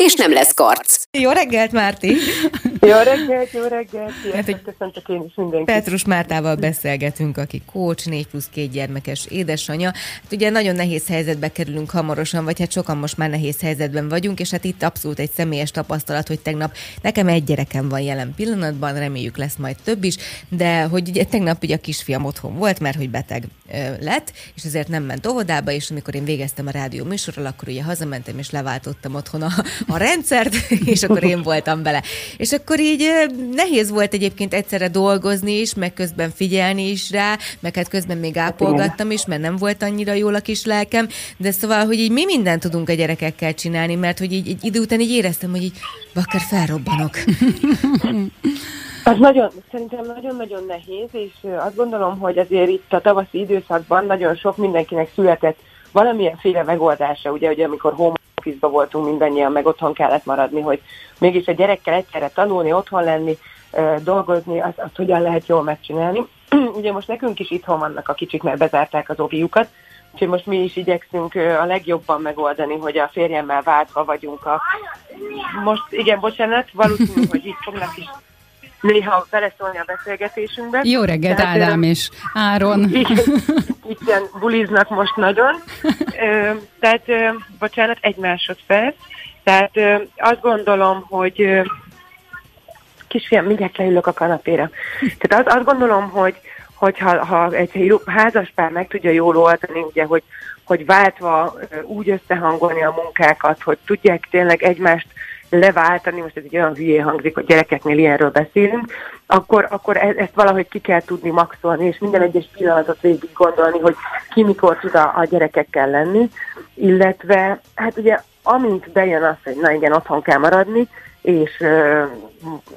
és nem lesz karc. Jó reggelt, Márti! Jó reggelt, jó reggelt! Hát, hogy köszöntök én is mindenkit. Petrus Mártával beszélgetünk, aki kócs, 4 plusz két gyermekes édesanyja. Hát ugye nagyon nehéz helyzetbe kerülünk hamarosan, vagy hát sokan most már nehéz helyzetben vagyunk, és hát itt abszolút egy személyes tapasztalat, hogy tegnap nekem egy gyerekem van jelen pillanatban, reméljük lesz majd több is, de hogy ugye tegnap ugye a kisfiam otthon volt, mert hogy beteg ö, lett, és ezért nem ment óvodába, és amikor én végeztem a rádió műsorral, akkor ugye hazamentem és leváltottam otthon a, a rendszert, és akkor én voltam bele. És akkor így nehéz volt egyébként egyszerre dolgozni is, meg közben figyelni is rá, meg hát közben még ápolgattam is, mert nem volt annyira jól a kis lelkem, de szóval, hogy így mi mindent tudunk a gyerekekkel csinálni, mert hogy így egy idő után így éreztem, hogy így bakker felrobbanok. Az nagyon, szerintem nagyon-nagyon nehéz, és azt gondolom, hogy azért itt a tavaszi időszakban nagyon sok mindenkinek született valamilyen féle megoldása, ugye, hogy amikor home office voltunk mindannyian, meg otthon kellett maradni, hogy mégis a gyerekkel egyszerre tanulni, otthon lenni, dolgozni, azt, azt hogyan lehet jól megcsinálni. Ugye most nekünk is itthon vannak a kicsik, mert bezárták az oviukat, úgyhogy most mi is igyekszünk a legjobban megoldani, hogy a férjemmel váltva vagyunk a... Most, igen, bocsánat, valószínű, hogy itt fognak is néha beleszólni a beszélgetésünkbe. Jó reggelt, Tehát, Ádám és Áron. Igen, buliznak most nagyon. Tehát, bocsánat, egy másodperc. Tehát azt gondolom, hogy kisfiam, mindjárt leülök a kanapéra. Tehát azt, azt gondolom, hogy hogyha ha egy házaspár meg tudja jól oldani, ugye, hogy, hogy váltva úgy összehangolni a munkákat, hogy tudják tényleg egymást leváltani, most ez egy olyan hülyé hangzik, hogy gyerekeknél ilyenről beszélünk, akkor, akkor e- ezt valahogy ki kell tudni maxolni, és minden egyes pillanatot végig gondolni, hogy ki mikor tud a, a gyerekekkel lenni, illetve hát ugye amint bejön az, hogy na igen, otthon kell maradni, és ö,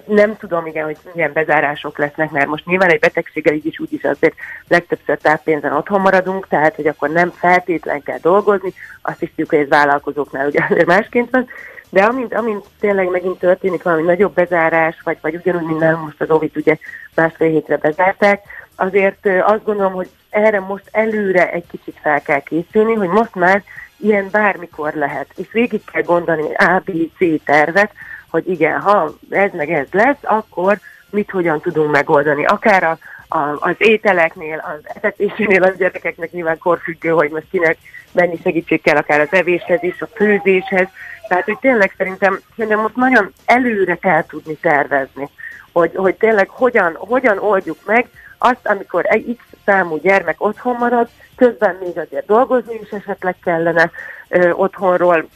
nem tudom, igen, hogy milyen bezárások lesznek, mert most nyilván egy betegséggel így is úgy is azért legtöbbször táppénzen otthon maradunk, tehát hogy akkor nem feltétlen kell dolgozni, azt is tudjuk, hogy ez vállalkozóknál ugye azért másként van, de amint, amint tényleg megint történik valami nagyobb bezárás, vagy, vagy ugyanúgy, mint nálunk most az Ovit ugye másfél hétre bezárták, azért azt gondolom, hogy erre most előre egy kicsit fel kell készülni, hogy most már ilyen bármikor lehet. És végig kell gondolni A, B, C tervet, hogy igen, ha ez meg ez lesz, akkor mit hogyan tudunk megoldani. Akár a, a, az ételeknél, az etetésénél az gyerekeknek nyilván korfüggő, hogy most kinek mennyi segítség kell, akár az evéshez is, a főzéshez, tehát, hogy tényleg szerintem, szerintem most nagyon előre kell tudni tervezni, hogy, hogy tényleg hogyan, hogyan oldjuk meg azt, amikor egy X számú gyermek otthon marad, közben még azért dolgozni is esetleg kellene ö, otthonról,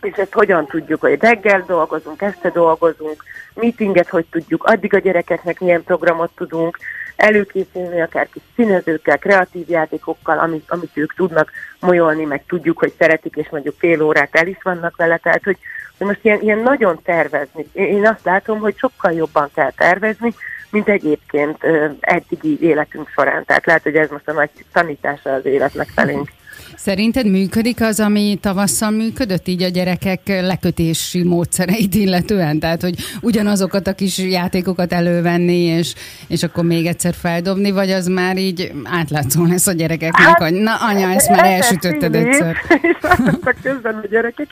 és ezt hogyan tudjuk, hogy reggel dolgozunk, este dolgozunk, meetinget hogy tudjuk, addig a gyerekeknek milyen programot tudunk előkészülni, akár kis színezőkkel, kreatív játékokkal, amit, amit ők tudnak molyolni, meg tudjuk, hogy szeretik, és mondjuk fél órát el is vannak vele, tehát hogy, hogy most ilyen, ilyen nagyon tervezni. Én azt látom, hogy sokkal jobban kell tervezni, mint egyébként eddigi életünk során. Tehát lehet, hogy ez most a nagy tanítása az életnek felénk. Szerinted működik az, ami tavasszal működött, így a gyerekek lekötési módszereit illetően? Tehát, hogy ugyanazokat a kis játékokat elővenni, és, és akkor még egyszer feldobni, vagy az már így átlátszó lesz a gyerekeknek, hát, hogy na anya, ezt már elsütötted egyszer. És közben a gyerekek.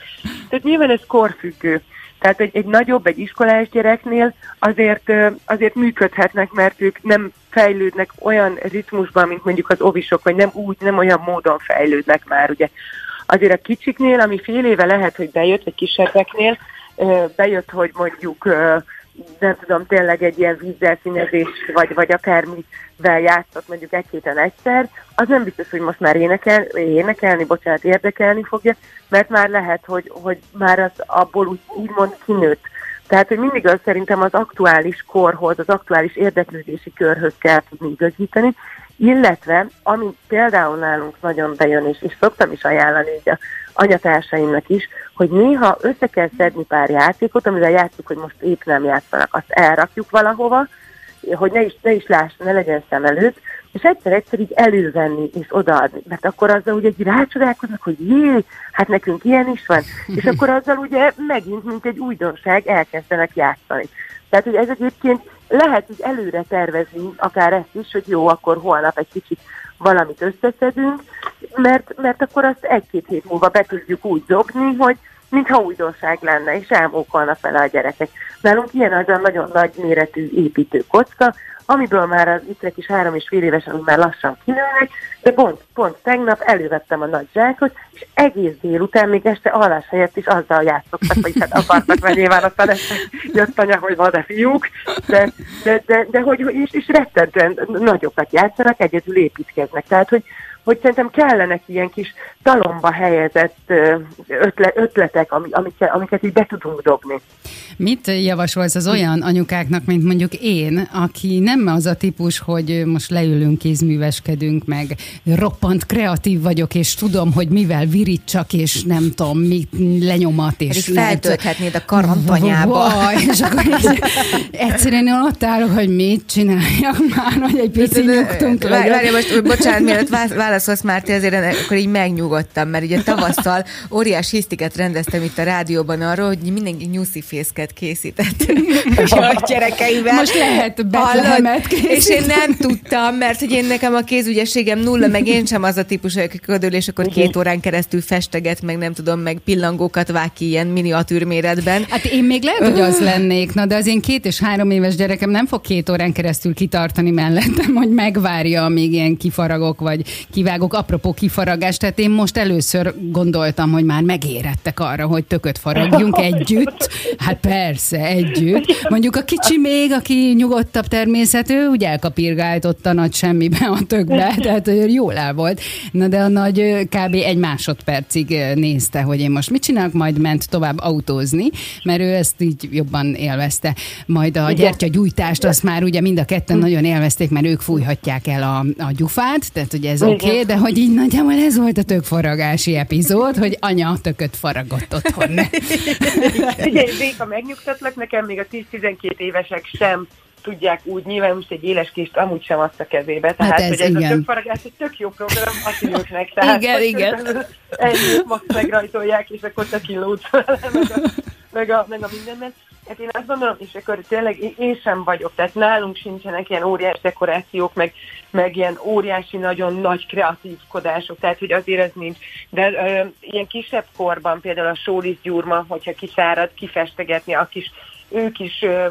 Tehát nyilván ez korfüggő. Tehát egy, egy nagyobb, egy iskolás gyereknél azért, azért működhetnek, mert ők nem fejlődnek olyan ritmusban, mint mondjuk az ovisok, vagy nem úgy, nem olyan módon fejlődnek már, ugye. Azért a kicsiknél, ami fél éve lehet, hogy bejött, vagy kisebbeknél, bejött, hogy mondjuk nem tudom, tényleg egy ilyen vízzel színezés, vagy, vagy akármivel játszott mondjuk egy héten egyszer, az nem biztos, hogy most már énekel, énekelni, bocsánat, érdekelni fogja, mert már lehet, hogy, hogy már az abból úgy, úgymond kinőtt. Tehát, hogy mindig az szerintem az aktuális korhoz, az aktuális érdeklődési körhöz kell tudni igazítani, Illetve, ami például nálunk nagyon bejön, és, és szoktam is ajánlani így a anyatársaimnak is, hogy néha össze kell szedni pár játékot, amivel játszunk, hogy most épp nem játszanak, azt elrakjuk valahova, hogy ne is, ne is láss, ne legyen szem előtt, és egyszer-egyszer így elővenni és odaadni. Mert akkor azzal ugye egy rácsodálkoznak, hogy jé, hát nekünk ilyen is van, és akkor azzal ugye megint, mint egy újdonság elkezdenek játszani. Tehát, hogy ez egyébként lehet így előre tervezni akár ezt is, hogy jó, akkor holnap egy kicsit valamit összeszedünk, mert, mert akkor azt egy-két hét múlva be tudjuk úgy dobni, hogy mintha újdonság lenne, és elmókolnak vele a gyerekek. Nálunk ilyen az a nagyon nagy méretű építő kocka, amiből már az ikrek is három és fél évesen úgy már lassan kinőnek, de pont, pont tegnap elővettem a nagy zsákot, és egész délután még este alás helyett is azzal játszottak, hogy hát akartak, mert nyilván aztán jött anya, hogy van de fiúk, de, de, de, de hogy és, és rettentően nagyokat játszanak, egyedül építkeznek. Tehát, hogy, hogy szerintem kellenek ilyen kis talomba helyezett ötletek, amiket, amiket így be tudunk dobni. Mit javasolsz az olyan anyukáknak, mint mondjuk én, aki nem az a típus, hogy most leülünk, kézműveskedünk, meg roppant kreatív vagyok, és tudom, hogy mivel virítsak, és nem tudom, mit lenyomat, és... Pedig feltölthetnéd a karantanyába. és akkor így, egyszerűen ott állok, hogy mit csináljak már, hogy egy pici nyugtunk Várj, most, bocsánat, mielőtt válaszolsz, Márti, azért akkor így megnyugodtam, mert ugye tavasszal óriás hisztiket rendeztem itt a rádióban arról, hogy mindenki nyuszi fészket készített a gyerekeivel. Most lehet betlehemet És én nem tudtam, mert hogy én nekem a kézügyességem nulla, meg én sem az a típus, aki ködül, és akkor két órán keresztül festeget, meg nem tudom, meg pillangókat vág ki ilyen miniatűr méretben. Hát én még lehet, hogy az lennék, na de az én két és három éves gyerekem nem fog két órán keresztül kitartani mellettem, hogy megvárja, amíg ilyen kifaragok, vagy kivágok. Apropó kifaragás, tehát én most először gondoltam, hogy már megérettek arra, hogy tököt faragjunk együtt. Hát persze, együtt. Mondjuk a kicsi még, aki nyugodtabb természetű, úgy elkapirgált ott a nagy semmibe a tökbe, tehát hogy jól el volt. Na de a nagy kb. egy másodpercig nézte, hogy én most mit csinálok, majd ment tovább autózni, mert ő ezt így jobban élvezte. Majd a gyertyagyújtást azt már ugye mind a ketten nagyon élvezték, mert ők fújhatják el a, a gyufát, tehát ugye ez oké, okay, de hogy így nagyjából ez volt a tökfaragási epizód, hogy anya tököt faragott otthon. Igen, Réka, megnyugtatlak, nekem még a 10-12 évesek sem tudják úgy, nyilván most egy éles kést amúgy sem azt a kezébe. Tehát, hát ez, hogy ez igen. a tökfaragás egy tök jó program a szülőknek. Tehát, igen, igen. Ennyi, most megrajtolják, és akkor te kilódsz meg a, meg a, meg a mindenben. Hát én azt gondolom, és akkor tényleg én sem vagyok, tehát nálunk sincsenek ilyen óriás dekorációk, meg, meg ilyen óriási, nagyon nagy kreatívkodások, tehát hogy azért ez nincs. De ö, ilyen kisebb korban például a sólisz gyurma, hogyha kiszárad, kifestegetni, a kis, ők is ö,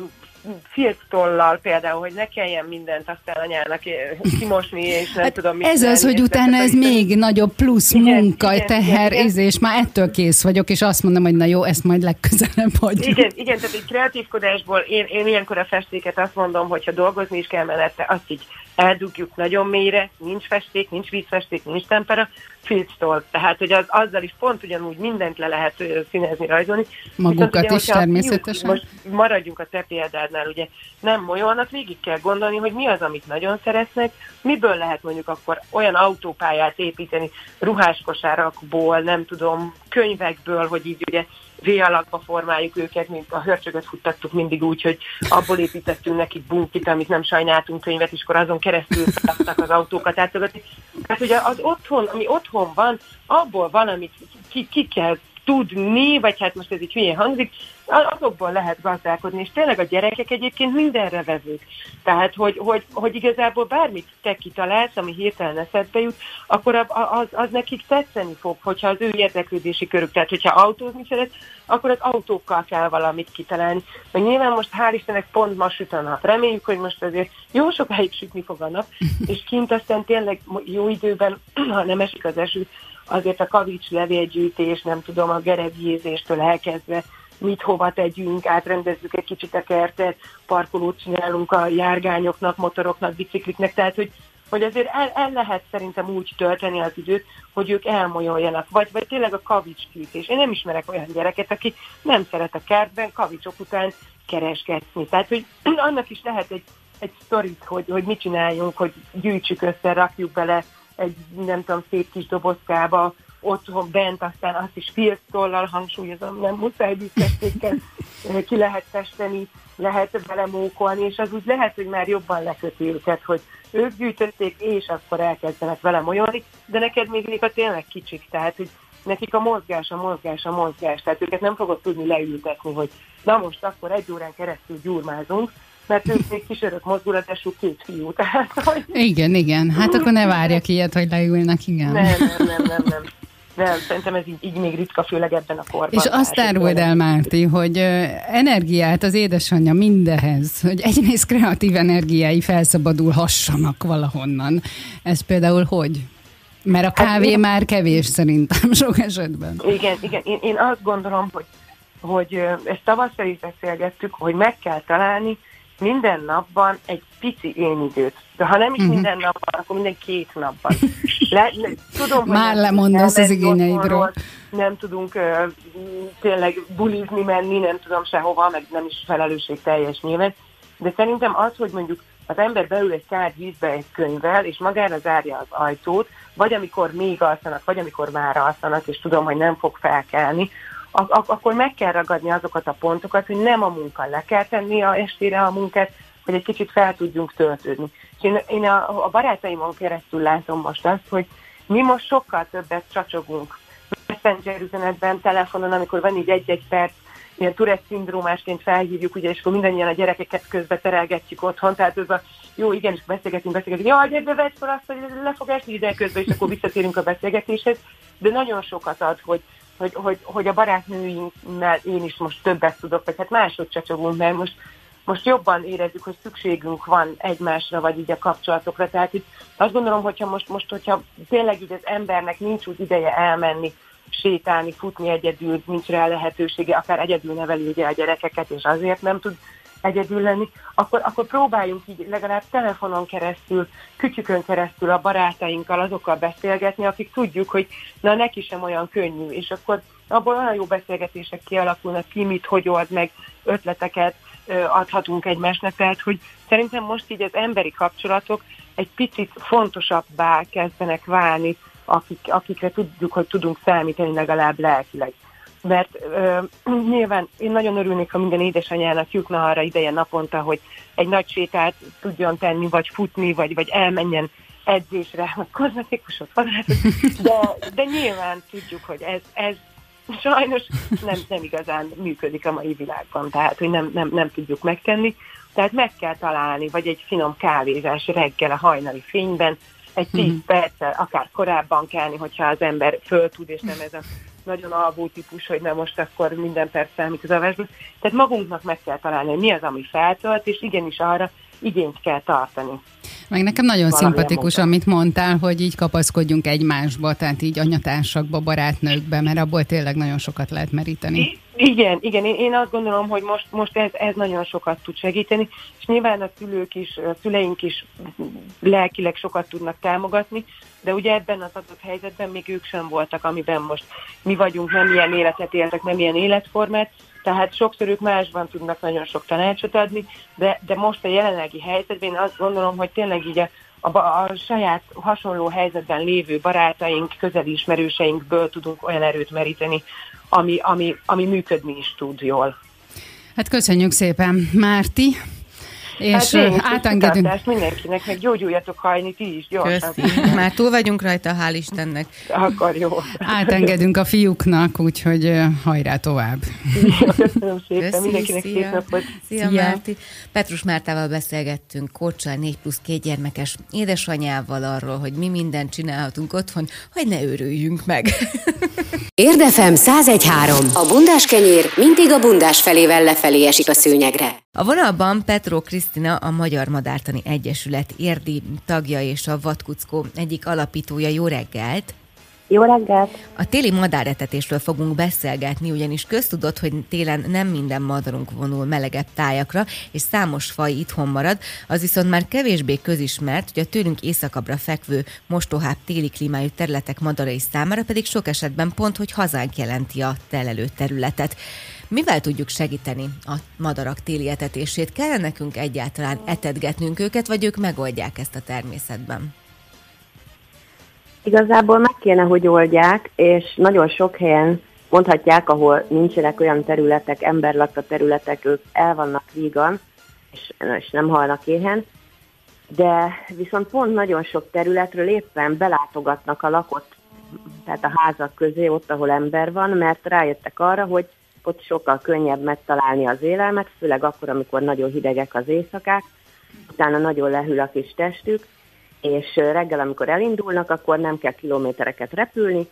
filctollal például, hogy ne kelljen mindent aztán anyának eh, kimosni, és nem hát tudom mit Ez az, hogy utána ez még nagyobb plusz igen, munka, igen, teher, igen, igen. és már ettől kész vagyok, és azt mondom, hogy na jó, ezt majd legközelebb hagyjuk. Igen, igen, tehát egy kreatívkodásból én, én ilyenkor a festéket azt mondom, hogyha dolgozni is kell mellette, azt így eldugjuk nagyon mélyre, nincs festék, nincs vízfesték, nincs tempera, filctól. Tehát, hogy az, azzal is pont ugyanúgy mindent le lehet színezni, rajzolni. Magukat Viszont, is természetesen. Most maradjunk a te példádnál, ugye nem molyolnak, végig kell gondolni, hogy mi az, amit nagyon szeretnek, miből lehet mondjuk akkor olyan autópályát építeni, ruháskosárakból, nem tudom, könyvekből, hogy így ugye V alakba formáljuk őket, mint a hörcsögöt futtattuk mindig úgy, hogy abból építettünk nekik bunkit, amit nem sajnáltunk könyvet, és akkor azon keresztül tudtak az autókat átogatni. Tehát ugye az otthon, ami otthon van, abból valamit ki, ki kell tudni, vagy hát most ez így hülyén hangzik, azokból lehet gazdálkodni, és tényleg a gyerekek egyébként mindenre vezők. Tehát, hogy, hogy, hogy igazából bármit te kitalálsz, ami hirtelen eszedbe jut, akkor az, az nekik tetszeni fog, hogyha az ő érdeklődési körük. Tehát, hogyha autózni szeret, akkor az autókkal kell valamit kitalálni. Meg nyilván most hál' Istennek pont ma süt a nap. Reméljük, hogy most azért jó sokáig sütni fog a nap, és kint aztán tényleg jó időben, ha nem esik az eső, azért a kavics levélgyűjtés, nem tudom, a gerebjézéstől elkezdve mit hova tegyünk, átrendezzük egy kicsit a kertet, parkolót csinálunk a járgányoknak, motoroknak, bicikliknek, tehát hogy, hogy azért el, el lehet szerintem úgy tölteni az időt, hogy ők elmolyoljanak, vagy, vagy tényleg a kavicsgyűjtés. Én nem ismerek olyan gyereket, aki nem szeret a kertben kavicsok után keresgetni. Tehát, hogy annak is lehet egy egy sztorit, hogy, hogy mit csináljunk, hogy gyűjtsük össze, rakjuk bele egy nem tudom, szép kis dobozkába, otthon bent, aztán azt is filctollal hangsúlyozom, nem muszáj díszestékkel ki lehet festeni, lehet belemókolni, és az úgy lehet, hogy már jobban leköti őket, hogy ők gyűjtötték, és akkor elkezdenek vele molyolni, de neked még a tényleg kicsik, tehát hogy nekik a mozgás, a mozgás, a mozgás, tehát őket nem fogod tudni leültetni, hogy na most akkor egy órán keresztül gyurmázunk, mert ők még kísérők mozdulatású két fiú. Tehát, hogy... Igen, igen. Hát akkor ne várjak ilyet, hogy leülnek, igen. Nem, nem, nem, nem. nem. Nem, szerintem ez így, így még ritka, főleg ebben a korban. És azt áruld el, Márti, hogy energiát az édesanyja mindehez, hogy egyrészt kreatív energiái felszabadulhassanak valahonnan. Ez például hogy? Mert a hát kávé hát, már kevés szerintem sok esetben. Igen, igen. Én, én azt gondolom, hogy, hogy ezt tavasszal is beszélgettük, hogy meg kell találni minden napban egy pici én időt. De ha nem is uh-huh. minden napban, akkor minden két napban. Le, le, tudom, Már hogy lemondasz az igényeidről. Nem tudunk uh, tényleg bulizni menni, nem tudom sehova, meg nem is felelősség teljes nyilván. De szerintem az, hogy mondjuk az ember beül egy kár vízbe egy könyvvel, és magára zárja az ajtót, vagy amikor még alszanak, vagy amikor már alszanak, és tudom, hogy nem fog felkelni, ak- akkor meg kell ragadni azokat a pontokat, hogy nem a munka le kell tenni a estére a munkát, hogy egy kicsit fel tudjunk töltődni. És én, én a, a barátaimon keresztül látom most azt, hogy mi most sokkal többet csacsogunk. Messenger üzenetben, telefonon, amikor van így egy-egy perc, ilyen Tourette szindrómásként felhívjuk, ugye, és akkor mindannyian a gyerekeket közbe terelgetjük otthon, tehát ez a jó, igen, és beszélgetünk, beszélgetünk, jaj, gyere, vedd fel azt, hogy le fog esni ide közben, és akkor visszatérünk a beszélgetéshez, de nagyon sokat ad, hogy hogy, hogy, hogy a barátnőinknál én is most többet tudok, vagy hát máshogy csacsogunk, mert most, most jobban érezzük, hogy szükségünk van egymásra, vagy így a kapcsolatokra. Tehát itt azt gondolom, hogyha most, most hogyha tényleg így az embernek nincs úgy ideje elmenni, sétálni, futni egyedül, nincs rá lehetősége, akár egyedül neveli ugye a gyerekeket, és azért nem tud egyedül lenni, akkor, akkor próbáljunk így legalább telefonon keresztül, kütyükön keresztül a barátainkkal, azokkal beszélgetni, akik tudjuk, hogy na neki sem olyan könnyű, és akkor abból olyan jó beszélgetések kialakulnak, ki mit, hogy old meg, ötleteket adhatunk egymásnak, tehát hogy szerintem most így az emberi kapcsolatok egy picit fontosabbá kezdenek válni, akik, akikre tudjuk, hogy tudunk számítani legalább lelkileg mert ö, nyilván én nagyon örülnék, ha minden édesanyának jutna arra ideje naponta, hogy egy nagy sétát tudjon tenni, vagy futni, vagy, vagy elmenjen edzésre, vagy kozmetikusot, de, de nyilván tudjuk, hogy ez, ez sajnos nem, nem igazán működik a mai világban, tehát hogy nem, nem, nem tudjuk megtenni. Tehát meg kell találni, vagy egy finom kávézás reggel a hajnali fényben, egy tíz mm. perccel, akár korábban kelni, hogyha az ember föl tud, és nem ez a nagyon alvó típus, hogy nem most akkor minden perc számít az avásban. Tehát magunknak meg kell találni, hogy mi az, ami feltölt, és igenis arra igényt kell tartani. Meg nekem nagyon szimpatikus, amit mondtál, hogy így kapaszkodjunk egymásba, tehát így anyatársakba, barátnőkbe, mert abból tényleg nagyon sokat lehet meríteni. Igen, igen, én, én azt gondolom, hogy most, most ez, ez nagyon sokat tud segíteni, és nyilván a szülők is, a szüleink is lelkileg sokat tudnak támogatni, de ugye ebben az adott helyzetben még ők sem voltak, amiben most mi vagyunk, nem ilyen életet éltek, nem ilyen életformát, tehát sokszor ők másban tudnak nagyon sok tanácsot adni, de, de most a jelenlegi helyzetben én azt gondolom, hogy tényleg így a, a, a saját hasonló helyzetben lévő barátaink, közeli ismerőseinkből tudunk olyan erőt meríteni, ami, ami, ami működni is tud jól. Hát köszönjük szépen, Márti. És hát átengedünk. mindenkinek, meg gyógyuljatok hajni, ti is gyorsan. Köszi. Már túl vagyunk rajta, hál' Istennek. Akkor jó. Átengedünk a fiúknak, úgyhogy hajrá tovább. Köszönöm szépen, Köszi, mindenkinek szia. szép napot. Szia, szia. Márti. Petrus Mártával beszélgettünk, Kocsal 4 plusz 2 gyermekes édesanyával arról, hogy mi mindent csinálhatunk otthon, hogy ne őrüljünk meg. Érdefem 1013. A bundás kenyér mindig a bundás felével lefelé esik a szőnyegre. A vonalban Petro Krisztina, a Magyar Madártani Egyesület érdi tagja és a Vatkuckó egyik alapítója. Jó reggelt! Jó reggelt! A téli madáretetésről fogunk beszélgetni, ugyanis köztudott, hogy télen nem minden madarunk vonul melegebb tájakra, és számos faj itthon marad, az viszont már kevésbé közismert, hogy a tőlünk északabbra fekvő, mostohább téli klímájú területek madarai számára pedig sok esetben pont, hogy hazánk jelenti a telelő területet. Mivel tudjuk segíteni a madarak téli etetését? Kell nekünk egyáltalán etetgetnünk őket, vagy ők megoldják ezt a természetben? Igazából meg kéne, hogy oldják, és nagyon sok helyen mondhatják, ahol nincsenek olyan területek, emberlakta területek, ők el vannak vígan, és, és nem halnak éhen, de viszont pont nagyon sok területről éppen belátogatnak a lakott, tehát a házak közé, ott, ahol ember van, mert rájöttek arra, hogy ott sokkal könnyebb megtalálni az élelmet, főleg akkor, amikor nagyon hidegek az éjszakák, utána nagyon lehűl a kis testük, és reggel, amikor elindulnak, akkor nem kell kilométereket repülni,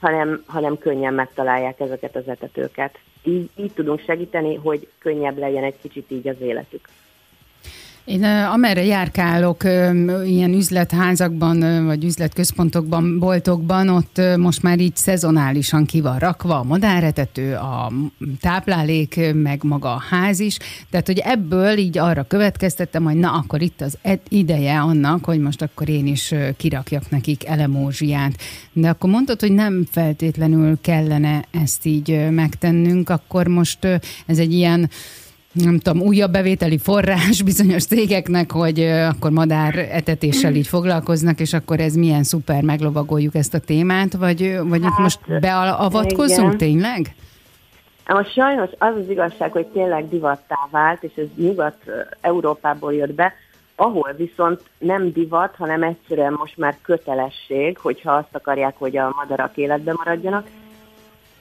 hanem, hanem könnyen megtalálják ezeket az etetőket. Így, így tudunk segíteni, hogy könnyebb legyen egy kicsit így az életük. Én amerre járkálok, ilyen üzletházakban, vagy üzletközpontokban, boltokban, ott most már így szezonálisan ki van rakva a madáretető, a táplálék, meg maga a ház is. Tehát, hogy ebből így arra következtettem, hogy na, akkor itt az ideje annak, hogy most akkor én is kirakjak nekik elemózsiát. De akkor mondtad, hogy nem feltétlenül kellene ezt így megtennünk, akkor most ez egy ilyen nem tudom, újabb bevételi forrás bizonyos cégeknek, hogy akkor madár etetéssel így foglalkoznak, és akkor ez milyen szuper, meglovagoljuk ezt a témát, vagy, vagy hát, itt most beavatkozzunk igen. tényleg? Most sajnos az az igazság, hogy tényleg divattá vált, és ez Nyugat-Európából jött be, ahol viszont nem divat, hanem egyszerűen most már kötelesség, hogyha azt akarják, hogy a madarak életben maradjanak,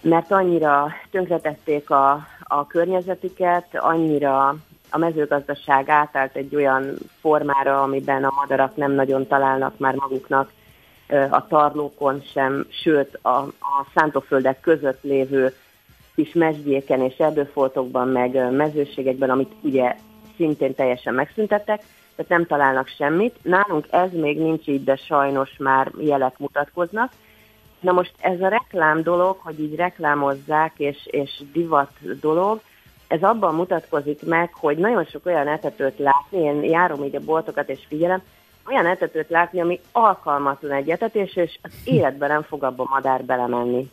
mert annyira tönkretették a, a környezetüket, annyira a mezőgazdaság átállt egy olyan formára, amiben a madarak nem nagyon találnak már maguknak a tarlókon sem, sőt a, a szántóföldek között lévő kis mesdjéken és erdőfoltokban, meg mezőségekben, amit ugye szintén teljesen megszüntettek, tehát nem találnak semmit. Nálunk ez még nincs így, de sajnos már jelek mutatkoznak. Na most ez a reklám dolog, hogy így reklámozzák, és, és divat dolog, ez abban mutatkozik meg, hogy nagyon sok olyan etetőt látni, én járom így a boltokat és figyelem, olyan etetőt látni, ami alkalmatlan egy etetés, és az életben nem fog abba madár belemenni.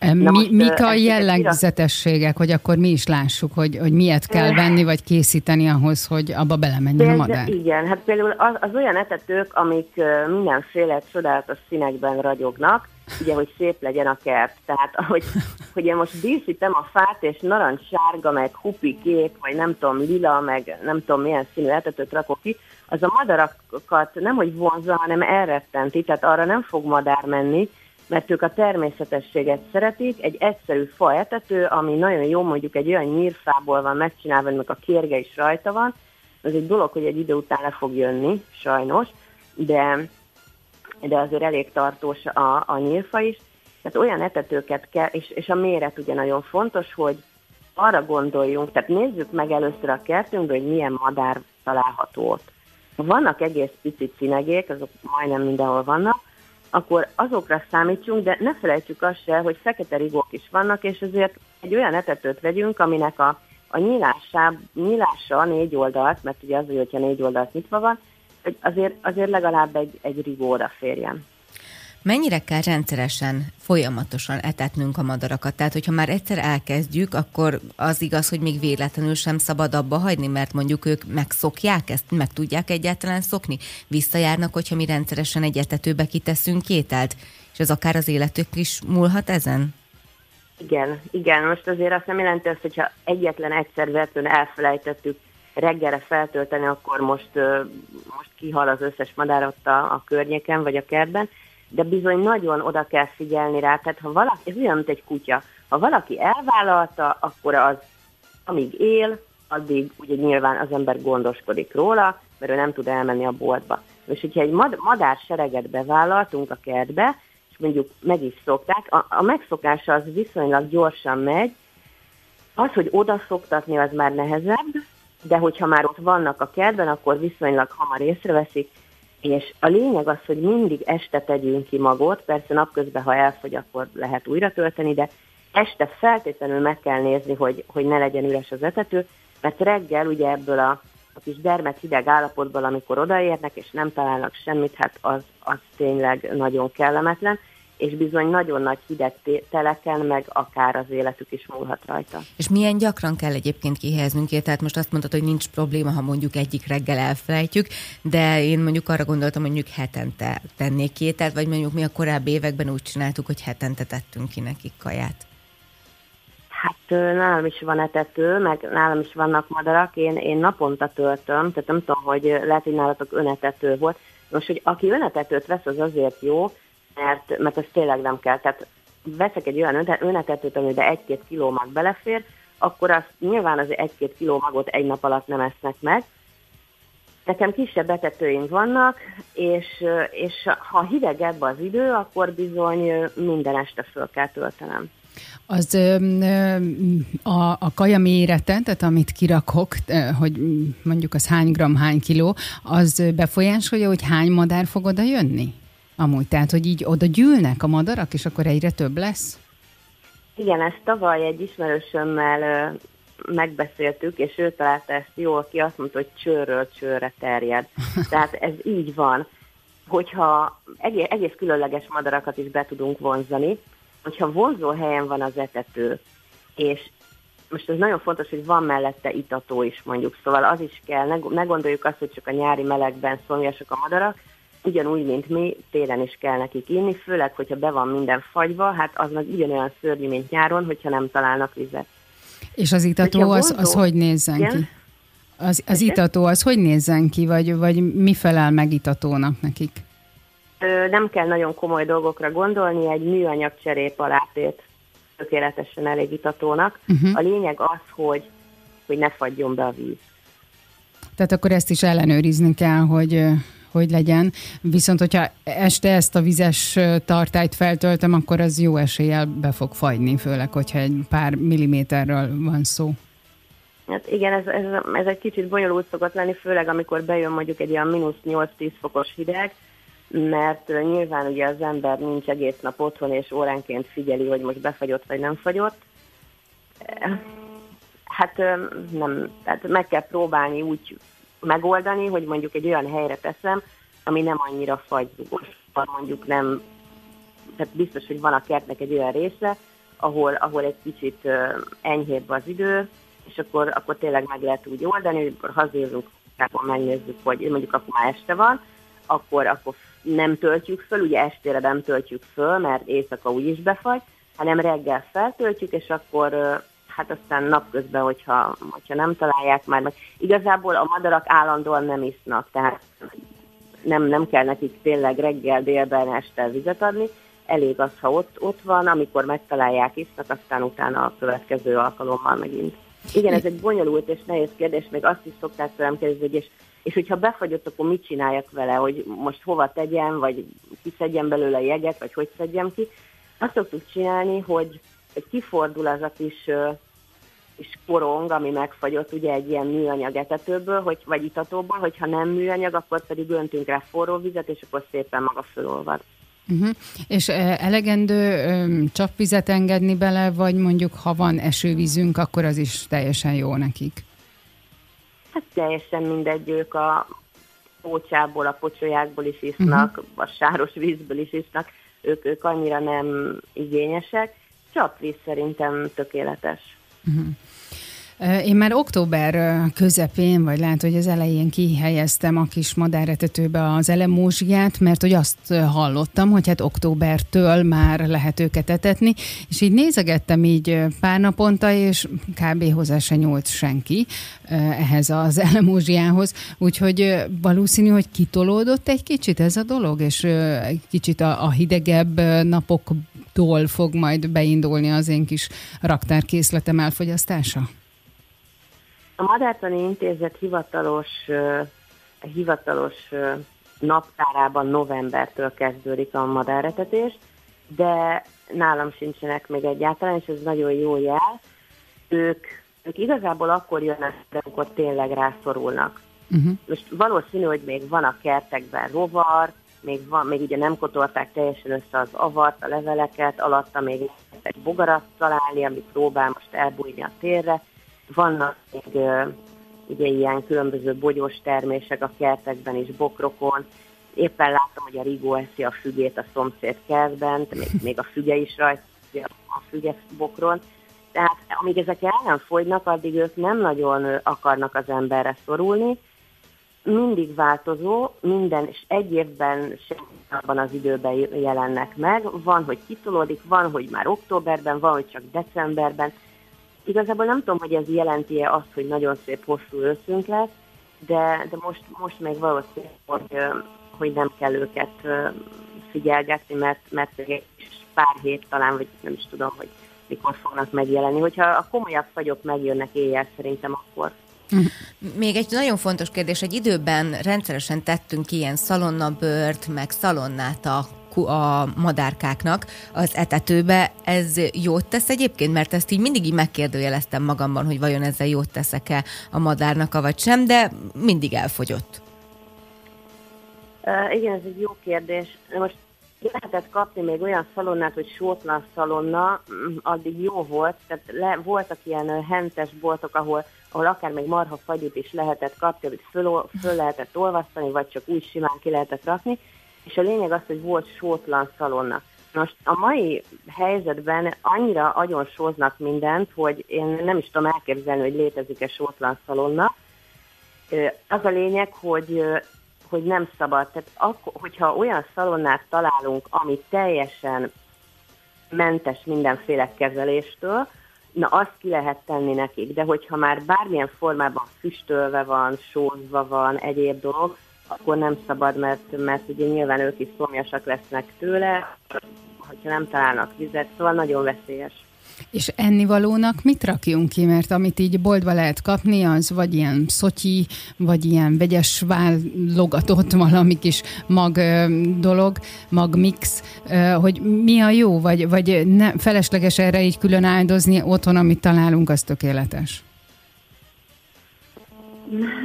Mi, most, mik a jellegzetességek, hogy akkor mi is lássuk, hogy, hogy miért kell venni, vagy készíteni ahhoz, hogy abba belemenjen a madár? Igen, hát például az, az olyan etetők, amik mindenféle csodálatos színekben ragyognak, ugye, hogy szép legyen a kert. Tehát, ahogy, hogy én most díszítem a fát, és narancssárga, meg hupi kék, vagy nem tudom, lila, meg nem tudom milyen színű etetőt rakok ki, az a madarakat nem, hogy vonza, hanem elrettenti, tehát arra nem fog madár menni, mert ők a természetességet szeretik, egy egyszerű fa etető, ami nagyon jó, mondjuk egy olyan nyírfából van megcsinálva, aminek a kérge is rajta van, az egy dolog, hogy egy idő után le fog jönni, sajnos, de de azért elég tartós a, a nyílfa is. Tehát olyan etetőket kell, és, és a méret ugye nagyon fontos, hogy arra gondoljunk, tehát nézzük meg először a kertünkből, hogy milyen madár található ott. Vannak egész pici cinegék, azok majdnem mindenhol vannak, akkor azokra számítsunk, de ne felejtsük azt se, hogy fekete rigók is vannak, és ezért egy olyan etetőt vegyünk, aminek a, a nyílása, nyílása négy oldalt, mert ugye az, hogyha négy oldalt nyitva van, hogy azért, azért legalább egy, egy rigóra férjen. Mennyire kell rendszeresen, folyamatosan etetnünk a madarakat? Tehát, hogyha már egyszer elkezdjük, akkor az igaz, hogy még véletlenül sem szabad abba hagyni, mert mondjuk ők megszokják ezt, meg tudják egyáltalán szokni? Visszajárnak, hogyha mi rendszeresen egy etetőbe kiteszünk kételt, és ez akár az életük is múlhat ezen? Igen, igen. Most azért azt nem jelenti azt, hogyha egyetlen egyszer vetőn elfelejtettük reggelre feltölteni, akkor most, most kihal az összes madár ott a, a környéken vagy a kertben, de bizony nagyon oda kell figyelni rá, tehát ha valaki, ez olyan, mint egy kutya, ha valaki elvállalta, akkor az, amíg él, addig ugye nyilván az ember gondoskodik róla, mert ő nem tud elmenni a boltba. És hogyha egy mad- madár sereget bevállaltunk a kertbe, és mondjuk meg is szokták, a, a megszokása az viszonylag gyorsan megy, az, hogy oda szoktatni, az már nehezebb, de hogyha már ott vannak a kertben, akkor viszonylag hamar észreveszik, És a lényeg az, hogy mindig este tegyünk ki magot, persze napközben, ha elfogy, akkor lehet újra tölteni, de este feltétlenül meg kell nézni, hogy, hogy ne legyen üres az etető, mert reggel ugye ebből a, a kis dermet hideg állapotból, amikor odaérnek és nem találnak semmit, hát az, az tényleg nagyon kellemetlen és bizony nagyon nagy hideg teleken, meg akár az életük is múlhat rajta. És milyen gyakran kell egyébként kihelyeznünk Tehát most azt mondtad, hogy nincs probléma, ha mondjuk egyik reggel elfelejtjük, de én mondjuk arra gondoltam, hogy mondjuk hetente tennék kételt, vagy mondjuk mi a korábbi években úgy csináltuk, hogy hetente tettünk ki nekik kaját. Hát nálam is van etető, meg nálam is vannak madarak, én, én naponta töltöm, tehát nem tudom, hogy lehet, hogy nálatok önetető volt. Most, hogy aki önetetőt vesz, az azért jó, mert, mert ez tényleg nem kell. Tehát veszek egy olyan önetetőt, amiben egy-két kiló mag belefér, akkor azt nyilván az egy-két kiló magot egy nap alatt nem esznek meg. Nekem kisebb etetőim vannak, és, és ha hidegebb az idő, akkor bizony minden este föl kell töltenem. Az a, a kaja mérete, tehát amit kirakok, hogy mondjuk az hány gram, hány kiló, az befolyásolja, hogy hány madár fog oda jönni? Amúgy, tehát, hogy így oda gyűlnek a madarak, és akkor egyre több lesz? Igen, ezt tavaly egy ismerősömmel megbeszéltük, és ő találta ezt jól ki, azt mondta, hogy csőről csőre terjed. Tehát ez így van, hogyha egész, egész különleges madarakat is be tudunk vonzani, hogyha vonzó helyen van az etető, és most ez nagyon fontos, hogy van mellette itató is mondjuk, szóval az is kell, ne, ne gondoljuk azt, hogy csak a nyári melegben szomjasak a madarak, ugyanúgy, mint mi, télen is kell nekik inni, főleg, hogyha be van minden fagyva, hát az meg ugyanolyan szörnyű, mint nyáron, hogyha nem találnak vizet. És az itató, az, az hogy nézzen Igen? ki? Az, az itató, az hogy nézzen ki, vagy, vagy mi felel meg itatónak nekik? Ö, nem kell nagyon komoly dolgokra gondolni, egy műanyag cserépalátét tökéletesen elég itatónak. Uh-huh. A lényeg az, hogy, hogy ne fagyjon be a víz. Tehát akkor ezt is ellenőrizni kell, hogy hogy legyen. Viszont, hogyha este ezt a vizes tartályt feltöltöm, akkor az jó eséllyel be fog fagyni, főleg, hogyha egy pár milliméterről van szó. Hát igen, ez, ez, ez egy kicsit bonyolult szokott lenni, főleg amikor bejön mondjuk egy olyan mínusz 8-10 fokos hideg, mert nyilván ugye az ember nincs egész nap otthon, és óránként figyeli, hogy most befagyott vagy nem fagyott. Hát nem, tehát meg kell próbálni úgy megoldani, hogy mondjuk egy olyan helyre teszem, ami nem annyira fagyzugos, mondjuk nem, tehát biztos, hogy van a kertnek egy olyan része, ahol, ahol egy kicsit uh, enyhébb az idő, és akkor, akkor tényleg meg lehet úgy oldani, hogy akkor hazérünk, akkor megnézzük, hogy mondjuk akkor már este van, akkor, akkor nem töltjük föl, ugye estére nem töltjük föl, mert éjszaka úgyis befagy, hanem reggel feltöltjük, és akkor hát aztán napközben, hogyha, hogyha nem találják már meg. Igazából a madarak állandóan nem isznak, tehát nem, nem kell nekik tényleg reggel, délben, este vizet adni, elég az, ha ott, ott van, amikor megtalálják, isznak, aztán utána a következő alkalommal megint. Igen, ez egy bonyolult és nehéz kérdés, még azt is szokták tőlem kérdezni, hogy és, és hogyha befagyott, akkor mit csináljak vele, hogy most hova tegyem, vagy kiszedjem belőle jeget, vagy hogy szedjem ki. Azt szoktuk csinálni, hogy, kifordul az a kis és korong, ami megfagyott ugye egy ilyen műanyag etetőből, hogy, vagy itatóból, hogyha nem műanyag, akkor pedig öntünk rá forró vizet, és akkor szépen maga fölolvad. Uh-huh. És elegendő csapvizet engedni bele, vagy mondjuk ha van esővízünk, akkor az is teljesen jó nekik? Hát teljesen mindegy, ők a pócsából, a pocsolyákból is isznak, uh-huh. a sáros vízből is isznak, ők, ők annyira nem igényesek. Csapvíz szerintem tökéletes. Uh-huh. Én már október közepén, vagy lehet, hogy az elején kihelyeztem a kis madáretetőbe az elemózsiát, mert hogy azt hallottam, hogy hát októbertől már lehet őket etetni, és így nézegettem így pár naponta, és kb. hozzá se nyúlt senki ehhez az elemózsiához, úgyhogy valószínű, hogy kitolódott egy kicsit ez a dolog, és kicsit a, a hidegebb napoktól fog majd beindulni az én kis raktárkészletem elfogyasztása? A Madártani Intézet hivatalos, hivatalos naptárában novembertől kezdődik a madáretetés, de nálam sincsenek még egyáltalán, és ez nagyon jó jel. Ők, ők igazából akkor jönnek, amikor tényleg rászorulnak. Uh-huh. Most valószínű, hogy még van a kertekben rovar, még, van, még ugye nem kotorták teljesen össze az avart, a leveleket, alatta még egy bogarat találni, amit próbál most elbújni a térre. Vannak még ugye ilyen különböző bogyós termések a kertekben is, bokrokon. Éppen láttam, hogy a rigó eszi a fügét a szomszéd kertben, még, még a füge is rajta a füge bokron. Tehát amíg ezek el nem fogynak, addig ők nem nagyon akarnak az emberre szorulni, mindig változó, minden, és egy évben sem abban az időben jelennek meg. Van, hogy kitolódik, van, hogy már októberben, van, hogy csak decemberben. Igazából nem tudom, hogy ez jelenti-e azt, hogy nagyon szép hosszú őszünk lesz, de, de most, most még valószínű, hogy, hogy nem kell őket figyelgetni, mert, mert egy pár hét talán, vagy nem is tudom, hogy mikor fognak megjelenni. Hogyha a komolyabb fagyok megjönnek éjjel, szerintem akkor. Még egy nagyon fontos kérdés, egy időben rendszeresen tettünk ilyen szalonnabört, meg szalonnát a a madárkáknak az etetőbe, ez jót tesz egyébként? Mert ezt így mindig így megkérdőjeleztem magamban, hogy vajon ezzel jót teszek-e a madárnak, vagy sem, de mindig elfogyott. Uh, igen, ez egy jó kérdés. Most lehetett kapni még olyan szalonnát, hogy sótlan szalonna, mm, addig jó volt, tehát le, voltak ilyen hentes boltok, ahol ahol akár még marha fagyit is lehetett kapni, amit föl, föl lehetett olvasztani, vagy csak úgy simán ki lehetett rakni, és a lényeg az, hogy volt sótlan szalonna. Most a mai helyzetben annyira agyon sóznak mindent, hogy én nem is tudom elképzelni, hogy létezik-e sótlan szalonna. Az a lényeg, hogy, hogy nem szabad. Tehát akkor, hogyha olyan szalonnát találunk, ami teljesen mentes mindenféle kezeléstől, na azt ki lehet tenni nekik, de hogyha már bármilyen formában füstölve van, sózva van, egyéb dolog, akkor nem szabad, mert, mert ugye nyilván ők is szomjasak lesznek tőle, hogyha nem találnak vizet, szóval nagyon veszélyes. És ennivalónak mit rakjunk ki? Mert amit így boltba lehet kapni, az vagy ilyen szotyi, vagy ilyen vegyes válogatott valami kis mag dolog, mag mix, hogy mi a jó, vagy, vagy ne, felesleges erre így külön áldozni, otthon, amit találunk, az tökéletes?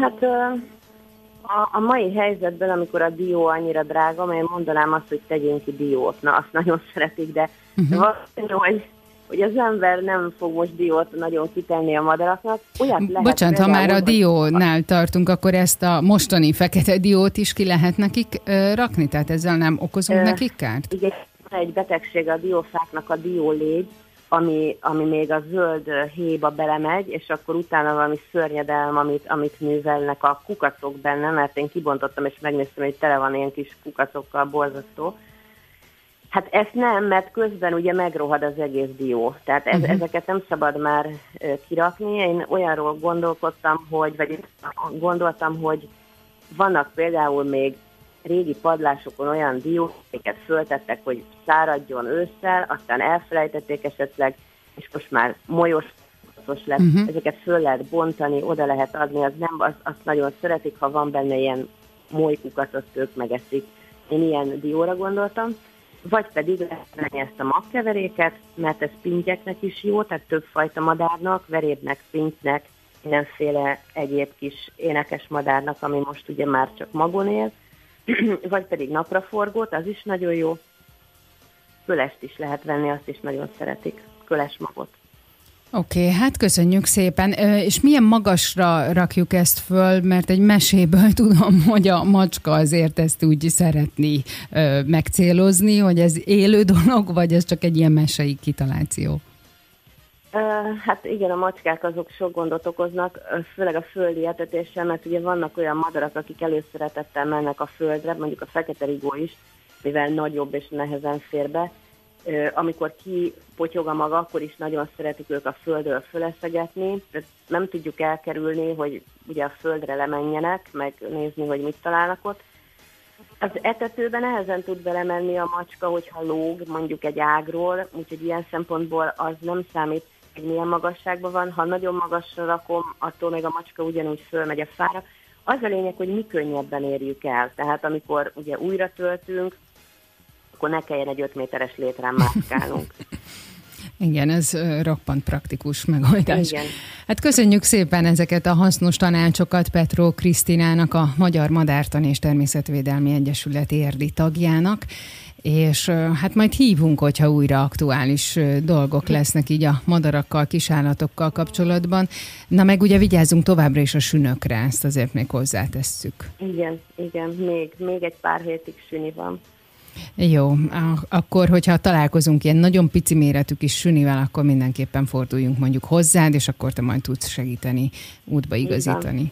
Hát a, a mai helyzetben, amikor a dió annyira drága, én mondanám azt, hogy tegyünk ki diót. Na, azt nagyon szeretik, de uh-huh. valószínű, hogy hogy az ember nem fog most diót nagyon kitenni a madaraknak. Olyat lehet Bocsánat, ha már a diónál tartunk, akkor ezt a mostani fekete diót is ki lehet nekik ö, rakni? Tehát ezzel nem okozunk ö, nekik kárt? Igen, egy betegség a diófáknak a diólégy, ami, ami még a zöld héba belemegy, és akkor utána valami szörnyedelm, amit, amit művelnek a kukacok benne, mert én kibontottam, és megnéztem, hogy tele van ilyen kis kukacokkal, borzasztó Hát ezt nem, mert közben ugye megrohad az egész dió. Tehát ez, uh-huh. ezeket nem szabad már kirakni. Én olyanról gondolkodtam, hogy, vagy gondoltam, hogy vannak például még régi padlásokon olyan diók, amiket föltettek, hogy száradjon ősszel, aztán elfelejtették esetleg, és most már molyos lett, uh-huh. ezeket föl lehet bontani, oda lehet adni, az nem, az, azt nagyon szeretik, ha van benne ilyen molykukat, azt ők megeszik. Én ilyen dióra gondoltam vagy pedig lehet venni ezt a magkeveréket, mert ez pintyeknek is jó, tehát többfajta madárnak, verébnek, pintynek, mindenféle egyéb kis énekes madárnak, ami most ugye már csak magon él, vagy pedig napraforgót, az is nagyon jó. Kölest is lehet venni, azt is nagyon szeretik, köles magot. Oké, okay, hát köszönjük szépen. És milyen magasra rakjuk ezt föl, mert egy meséből tudom, hogy a macska azért ezt úgy szeretni megcélozni, hogy ez élő dolog, vagy ez csak egy ilyen mesei kitaláció? Hát igen, a macskák azok sok gondot okoznak, főleg a földi etetéssel, mert ugye vannak olyan madarak, akik előszeretettel mennek a földre, mondjuk a fekete rigó is, mivel nagyobb és nehezen fér be, amikor kipotyog a maga, akkor is nagyon szeretik ők a földről föleszegetni. Nem tudjuk elkerülni, hogy ugye a földre lemenjenek, meg nézni, hogy mit találnak ott. Az etetőben nehezen tud belemenni a macska, hogyha lóg mondjuk egy ágról, úgyhogy ilyen szempontból az nem számít, hogy milyen magasságban van. Ha nagyon magasra rakom, attól még a macska ugyanúgy fölmegy a fára. Az a lényeg, hogy mi könnyebben érjük el. Tehát amikor ugye újra töltünk, akkor ne kelljen egy 5 méteres létrán mászkálnunk. Igen, ez roppant praktikus megoldás. Igen. Hát köszönjük szépen ezeket a hasznos tanácsokat Petró Krisztinának, a Magyar Madártan és Természetvédelmi Egyesület érdi tagjának, és hát majd hívunk, hogyha újra aktuális dolgok lesznek így a madarakkal, kisállatokkal kapcsolatban. Na meg ugye vigyázzunk továbbra is a sünökre, ezt azért még hozzátesszük. Igen, igen, még, még egy pár hétig süni van. Jó, akkor, hogyha találkozunk ilyen nagyon pici méretű kis sünivel, akkor mindenképpen forduljunk mondjuk hozzád, és akkor te majd tudsz segíteni, útba igazítani.